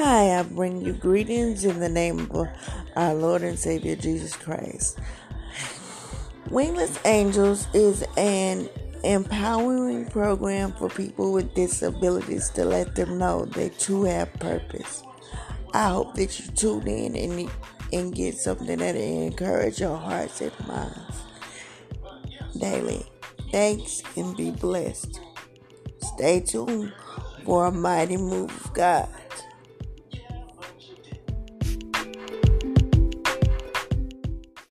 Hi, I bring you greetings in the name of our Lord and Savior Jesus Christ. Wingless Angels is an empowering program for people with disabilities to let them know they too have purpose. I hope that you tune in and, and get something that encourage your hearts and minds daily. Thanks and be blessed. Stay tuned for a mighty move of God.